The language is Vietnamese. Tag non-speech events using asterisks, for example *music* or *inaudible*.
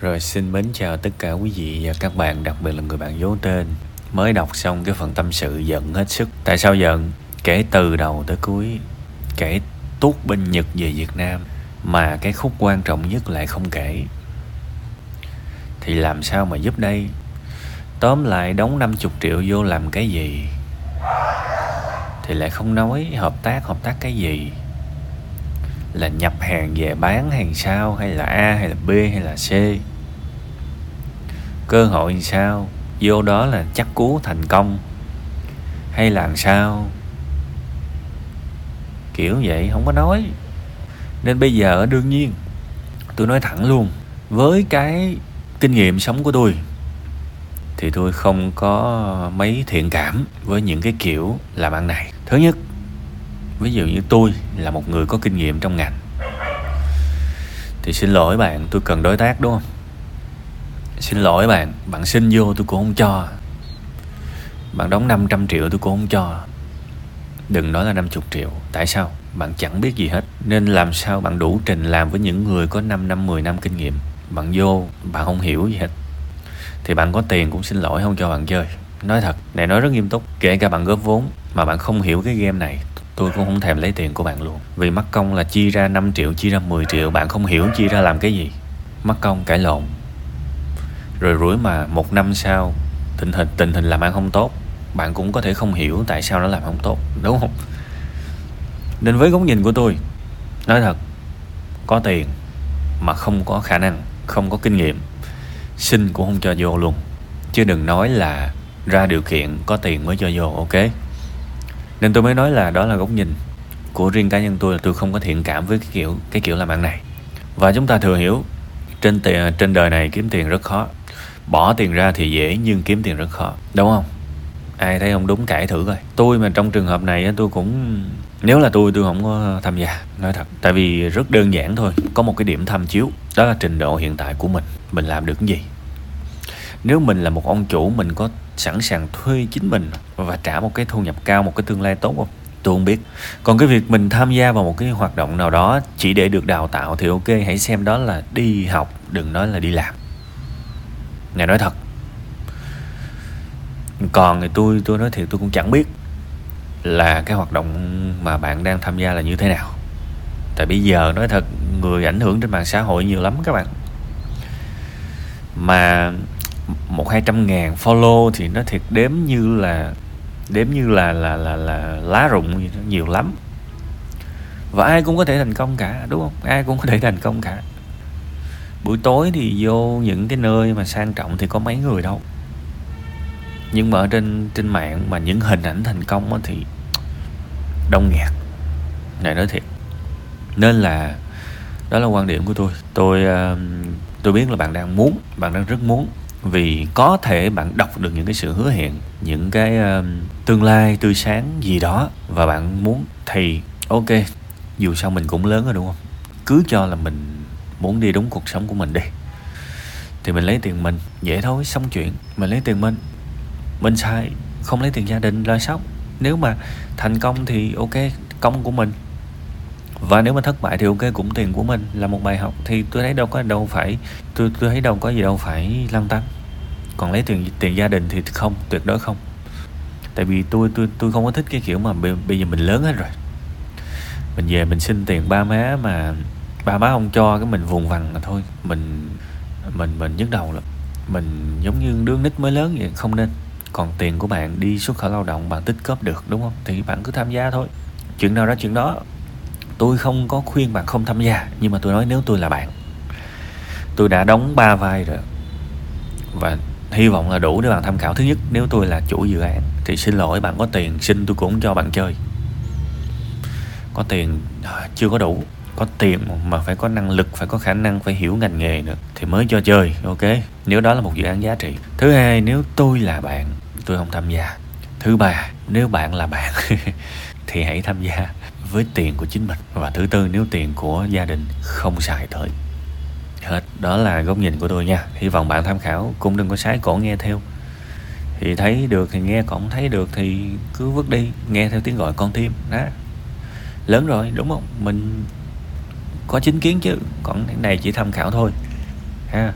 Rồi xin mến chào tất cả quý vị và các bạn, đặc biệt là người bạn giấu tên Mới đọc xong cái phần tâm sự giận hết sức Tại sao giận? Kể từ đầu tới cuối Kể tuốt bên Nhật về Việt Nam Mà cái khúc quan trọng nhất lại không kể Thì làm sao mà giúp đây? Tóm lại đóng 50 triệu vô làm cái gì? Thì lại không nói hợp tác, hợp tác cái gì? Là nhập hàng về bán hàng sao, Hay là A, hay là B, hay là C? Cơ hội làm sao? Vô đó là chắc cú thành công. Hay là làm sao? Kiểu vậy, không có nói. Nên bây giờ đương nhiên, tôi nói thẳng luôn, với cái kinh nghiệm sống của tôi, thì tôi không có mấy thiện cảm với những cái kiểu làm ăn này. Thứ nhất ví dụ như tôi là một người có kinh nghiệm trong ngành. Thì xin lỗi bạn tôi cần đối tác đúng không? Xin lỗi bạn, bạn xin vô tôi cũng không cho. Bạn đóng 500 triệu tôi cũng không cho. Đừng nói là 50 triệu Tại sao? Bạn chẳng biết gì hết. Nên làm sao bạn đủ trình làm với những người có 5 năm, 10 năm kinh nghiệm? Bạn vô, bạn không hiểu gì hết. Thì bạn có tiền cũng xin lỗi không cho bạn chơi. Nói thật, này nói rất nghiêm túc. Kể cả bạn góp vốn Mà bạn không hiểu cái game này. Tôi cũng không thèm lấy tiền của bạn luôn. Vì mắc công là chia ra 5 triệu, chia ra 10 triệu Bạn không hiểu chia ra làm cái gì. Mắc công cãi lộn. Rồi rủi mà một năm sau tình hình tình hình làm ăn không tốt. Bạn cũng có thể không hiểu tại sao nó làm không tốt đúng không? Nên với góc nhìn của tôi nói thật có tiền mà không có khả năng không có kinh nghiệm xin cũng không cho vô luôn. Chứ đừng nói là ra điều kiện có tiền mới cho vô ok? Nên tôi mới nói là đó là góc nhìn của riêng cá nhân tôi là tôi không có thiện cảm với cái kiểu cái kiểu làm ăn này. Và chúng ta thừa hiểu, trên tiền trên đời này kiếm tiền rất khó. Bỏ tiền ra thì dễ, nhưng kiếm tiền rất khó. Đúng không? Ai thấy không đúng, cãi thử coi. Tôi mà trong trường hợp này tôi cũng, nếu là tôi tôi không có tham gia, nói thật. Tại vì rất đơn giản thôi, có một cái điểm tham chiếu, đó là trình độ hiện tại của mình. Mình làm được cái gì? Nếu mình là một ông chủ, mình có sẵn sàng thuê chính mình và trả một cái thu nhập cao, một cái tương lai tốt không? Tôi không biết. Còn cái việc mình tham gia vào một cái hoạt động nào đó chỉ để được đào tạo thì ok, hãy xem đó là đi học, đừng nói là đi làm. Này nói thật. Còn thì tôi tôi nói thiệt, tôi cũng chẳng biết là cái hoạt động mà bạn đang tham gia là như thế nào. Tại bây giờ nói thật, người ảnh hưởng trên mạng xã hội nhiều lắm các bạn. Mà một hai trăm ngàn follow thì nó thiệt đếm như là đếm như là là là là lá rụng gì đó, nhiều lắm. Và ai cũng có thể thành công cả đúng không? Ai cũng có thể thành công cả. Buổi tối thì vô những cái nơi mà sang trọng thì có mấy người đâu. Nhưng mà ở trên trên mạng mà những hình ảnh thành công thì đông nghẹt. Này nói thiệt. Nên là đó là quan điểm của tôi. Tôi ờ, tôi biết là bạn đang muốn bạn đang rất muốn vì có thể bạn đọc được những cái sự hứa hẹn, những cái um, tương lai tươi sáng gì đó và bạn muốn thì ok, dù sao mình cũng lớn rồi đúng không? Cứ cho là mình muốn đi đúng cuộc sống của mình đi. Thì mình lấy tiền mình, dễ thôi, xong chuyện. Mình lấy tiền mình mình sai không lấy tiền gia đình là sao nếu mà thành công thì ok, công của mình và nếu mà thất bại thì ok, cũng tiền của mình là một bài học. Thì tôi thấy đâu có đâu phải, tôi tôi thấy đâu có gì đâu phải lăng tăng còn lấy tiền tiền gia đình thì không, tuyệt đối không. Tại vì tôi tôi tôi không có thích cái kiểu mà bây giờ mình lớn hết rồi. Mình về mình xin tiền ba má mà ba má không cho cái mình vùng vằng là thôi. Mình mình mình nhức đầu lắm. Mình giống như đứa nít mới lớn vậy, không nên. Còn tiền của bạn đi xuất khẩu lao động, bạn tích góp được, đúng không? Thì bạn cứ tham gia thôi. Chuyện nào ra chuyện đó tôi không có khuyên bạn không tham gia, nhưng mà tôi nói nếu tôi là bạn, tôi đã đóng ba vai rồi. Và hy vọng là đủ để bạn tham khảo. Thứ nhất, nếu tôi là chủ dự án, thì xin lỗi, bạn có tiền, xin tôi cũng cho bạn chơi. Có tiền à, chưa có đủ. Có tiền mà phải có năng lực, phải có khả năng, phải hiểu ngành nghề nữa, thì mới cho chơi, ok? Nếu đó là một dự án giá trị. Thứ hai, nếu tôi là bạn, tôi không tham gia. Thứ ba, nếu bạn là bạn, *laughs* thì hãy tham gia với tiền của chính mình. Và thứ tư, nếu tiền của gia đình không xài tới. Hết. Đó là góc nhìn của tôi nha. Hy vọng bạn tham khảo, cũng đừng có sái cổ nghe theo. Thì thấy được thì nghe, còn thấy được thì cứ vứt đi, nghe theo tiếng gọi con tim. Đó. Lớn rồi, đúng không? Mình có chính kiến chứ, còn cái này chỉ tham khảo thôi. Ha.